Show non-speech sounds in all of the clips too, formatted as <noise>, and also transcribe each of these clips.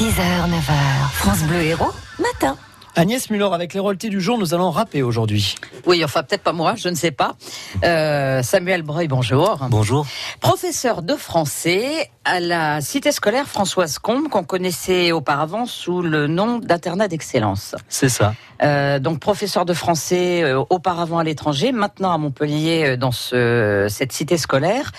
6h, 9h, France Bleu Héros, matin. Agnès Muller, avec les royalties du jour, nous allons rapper aujourd'hui. Oui, enfin peut-être pas moi, je ne sais pas. Euh, Samuel Breuil, bonjour. Bonjour. Professeur de français à la cité scolaire Françoise Combe, qu'on connaissait auparavant sous le nom d'internat d'excellence. C'est ça. Euh, donc professeur de français euh, auparavant à l'étranger, maintenant à Montpellier euh, dans ce, cette cité scolaire.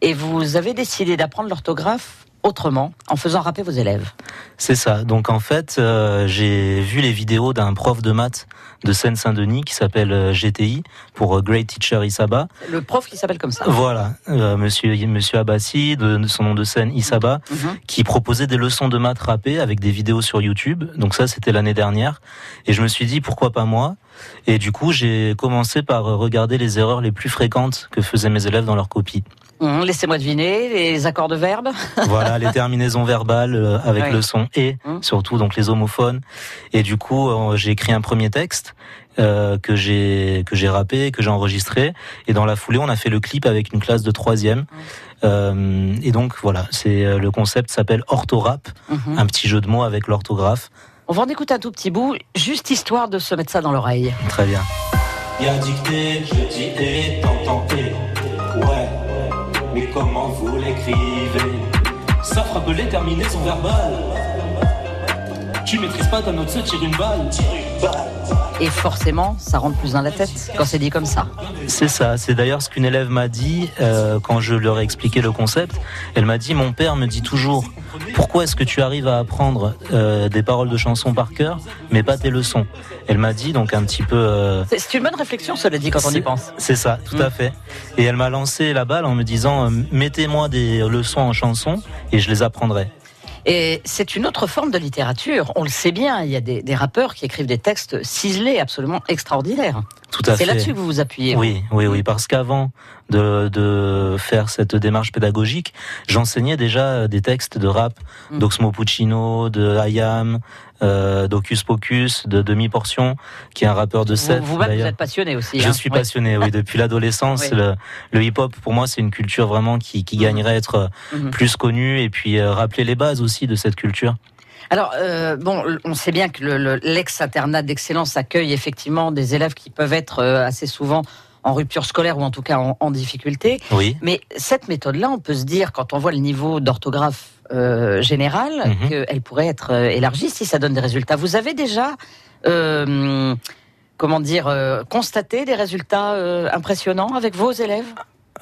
Et vous avez décidé d'apprendre l'orthographe autrement, en faisant rapper vos élèves. C'est ça. Donc en fait, euh, j'ai vu les vidéos d'un prof de maths de Seine-Saint-Denis qui s'appelle euh, GTI pour euh, Great Teacher Isaba. Le prof qui s'appelle comme ça. Voilà, euh, Monsieur Monsieur Abbassi, de, de son nom de scène Isaba, Mhm. qui proposait des leçons de maths rappées avec des vidéos sur YouTube. Donc ça, c'était l'année dernière. Et je me suis dit pourquoi pas moi? Et du coup, j'ai commencé par regarder les erreurs les plus fréquentes que faisaient mes élèves dans leurs copies. Mhm, Laissez-moi deviner, les accords de verbe. <laughs> voilà, les terminaisons verbales euh, avec Oui. le son et, Hum. surtout donc les homophones. Et du coup, euh, j'ai écrit un premier texte euh, que j'ai que j'ai rappé, que j'ai enregistré. Et dans la foulée, on a fait le clip avec une classe de troisième. Euh, et donc voilà, c'est euh, le concept s'appelle orthorap, Mhm. un petit jeu de mots avec l'orthographe. On va en écouter un tout petit bout, juste histoire de se mettre ça dans l'oreille. Très bien. Y a dicté, je dis et. Ouais, mais comment vous l'écrivez? Ça frappe les terminaisons verbales. Tu maîtrises pas ta note, se tire une balle. Tire une balle. Et forcément, ça rentre plus dans la tête quand c'est dit comme ça. C'est ça. C'est d'ailleurs ce qu'une élève m'a dit euh, quand je leur ai expliqué le concept. Elle m'a dit mon père me dit toujours pourquoi est-ce que tu arrives à apprendre euh, des paroles de chansons par cœur, mais pas tes leçons? Elle m'a dit donc un petit peu. euh, C'est une bonne réflexion, cela dit, quand on y pense. C'est ça, tout Mm. à fait. Et elle m'a lancé la balle en me disant euh, mettez-moi des leçons en chansons et je les apprendrai. Et c'est une autre forme de littérature. On le sait bien, il y a des, des rappeurs qui écrivent des textes ciselés absolument extraordinaires. Tout à fait. C'est là-dessus que vous vous appuyez. Oui, oui, oui, parce qu'avant de, de faire cette démarche pédagogique, j'enseignais déjà des textes de rap Mm. d'Oxmo Puccino, de Ayam, euh, d'Ocus Pocus, de Demi Portion, qui est un rappeur de Vous- 7 Vous-même, vous êtes passionné aussi. Je hein. suis passionné, oui, <laughs> depuis l'adolescence. Oui. Le, le hip-hop, pour moi, c'est une culture vraiment qui, qui Mhm. gagnerait à être Mhm. plus connue et puis euh, rappeler les bases aussi de cette culture. Alors, euh, bon, on sait bien que le- le- l'ex-internat d'excellence accueille effectivement des élèves qui peuvent être euh, assez souvent en rupture scolaire ou en tout cas en, en difficulté. Oui, Mais cette méthode-là, on peut se dire, quand on voit le niveau d'orthographe euh, général, Mhm. qu'elle pourrait être euh, élargie si ça donne des résultats. Vous avez déjà, comment dire, constaté des résultats impressionnants avec vos élèves?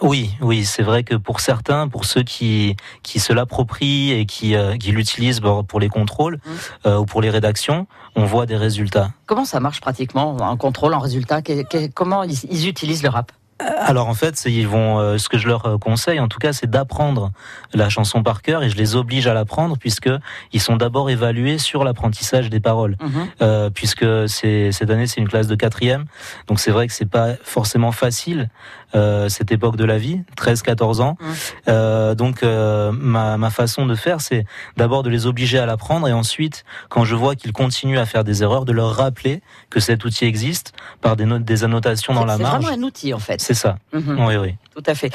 Oui, oui, c'est vrai que pour certains, pour ceux qui qui se l'approprient et qui euh, qui l'utilisent pour les contrôles Mhm. euh, ou pour les rédactions, on voit des résultats. Comment ça marche pratiquement, un contrôle en résultat? Que- que- Comment ils, ils utilisent le rap? Alors en fait, c'est- ils vont. euh, ce que je leur euh, conseille, en tout cas, c'est d'apprendre la chanson par cœur et je les oblige à l'apprendre puisque ils sont d'abord évalués sur l'apprentissage des paroles. Mhm. Euh, puisque c'est cette année c'est une classe de quatrième, donc c'est vrai que c'est pas forcément facile euh, cette époque de la vie, 13-14 ans. Mm. Euh, donc euh, ma, ma façon de faire, c'est d'abord de les obliger à l'apprendre et ensuite, quand je vois qu'ils continuent à faire des erreurs, de leur rappeler que cet outil existe par des notes, des annotations dans C'est la c'est marge. vraiment un outil en fait. C'est ça. Mhm. Oui, oui. Tout à fait.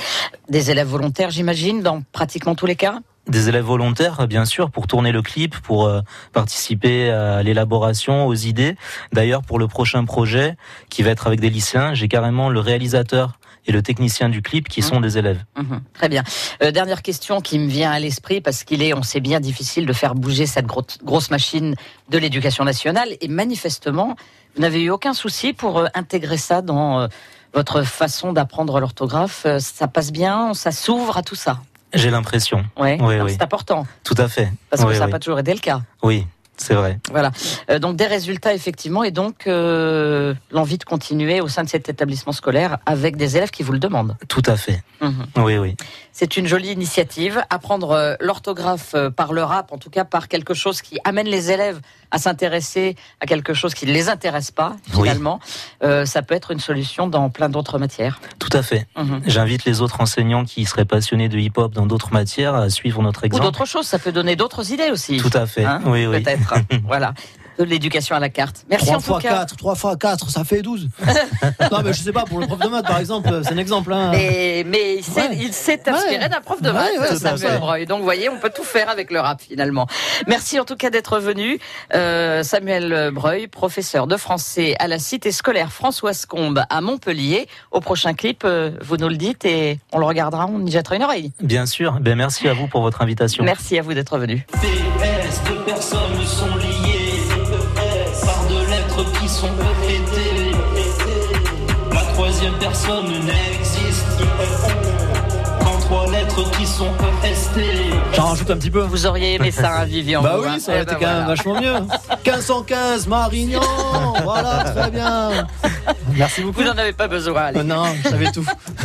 Des élèves volontaires, j'imagine, dans pratiquement tous les cas Des élèves volontaires, bien sûr, pour tourner le clip, pour euh, participer à l'élaboration, aux idées. D'ailleurs, pour le prochain projet, qui va être avec des lycéens, j'ai carrément le réalisateur et le technicien du clip qui Mhm. sont des élèves. Mhm. Très bien. Euh, dernière question qui me vient à l'esprit, parce qu'il est, on sait bien, difficile de faire bouger cette grosse, grosse machine de l'éducation nationale. Et manifestement, vous n'avez eu aucun souci pour euh, intégrer ça dans votre façon d'apprendre l'orthographe. Euh, ça passe bien, ça s'ouvre à tout ça? J'ai l'impression. Ouais. Oui, Alors, oui. C'est important, Tout à fait. parce que ça n'a pas toujours été le cas. Oui, c'est vrai. Voilà. Euh, donc des résultats effectivement, et donc euh, l'envie de continuer au sein de cet établissement scolaire avec des élèves qui vous le demandent. Tout à fait. Mhm. Oui, oui. C'est une jolie initiative. Apprendre euh, l'orthographe par le rap, en tout cas par quelque chose qui amène les élèves à s'intéresser à quelque chose qui ne les intéresse pas, Oui. finalement, euh, ça peut être une solution dans plein d'autres matières. Tout à fait. Mhm. J'invite les autres enseignants qui seraient passionnés de hip-hop dans d'autres matières à suivre notre Ou exemple. d'autres choses, ça peut donner d'autres idées aussi. Tout à fait. Hein, oui, oui. Peut-être. <laughs> voilà. De l'éducation à la carte. Merci 3 en tout fois cas. 4, 3 fois 4, ça fait 12. <laughs> non, mais je sais pas, pour le prof de maths, par exemple, c'est un exemple. Hein. Mais, mais il s'est Ouais. inspiré Ouais. d'un prof de maths, ouais, Samuel. Breuil. Donc, vous voyez, on peut tout faire avec le rap, finalement. Merci en tout cas d'être venu. Euh, Samuel Breuil, professeur de français à la cité scolaire Françoise Combe à Montpellier. Au prochain clip, euh, vous nous le dites et on le regardera, on y jettera une oreille. Bien sûr. Ben, merci à vous pour votre invitation. Merci à vous d'être venu. PS, deux personnes sont lettres qui sont répétées. La troisième personne n'existe qu'en trois lettres qui sont EST. J'en rajoute un petit peu. Vous auriez aimé ça, hein, Vivian Bah vous, hein oui, ça aurait Eh été ben quand même vachement mieux. <laughs> 1515, Marignan. Voilà, très bien. Merci beaucoup. Vous n'en avez pas besoin. allez. Euh, Non, je savais tout. <laughs>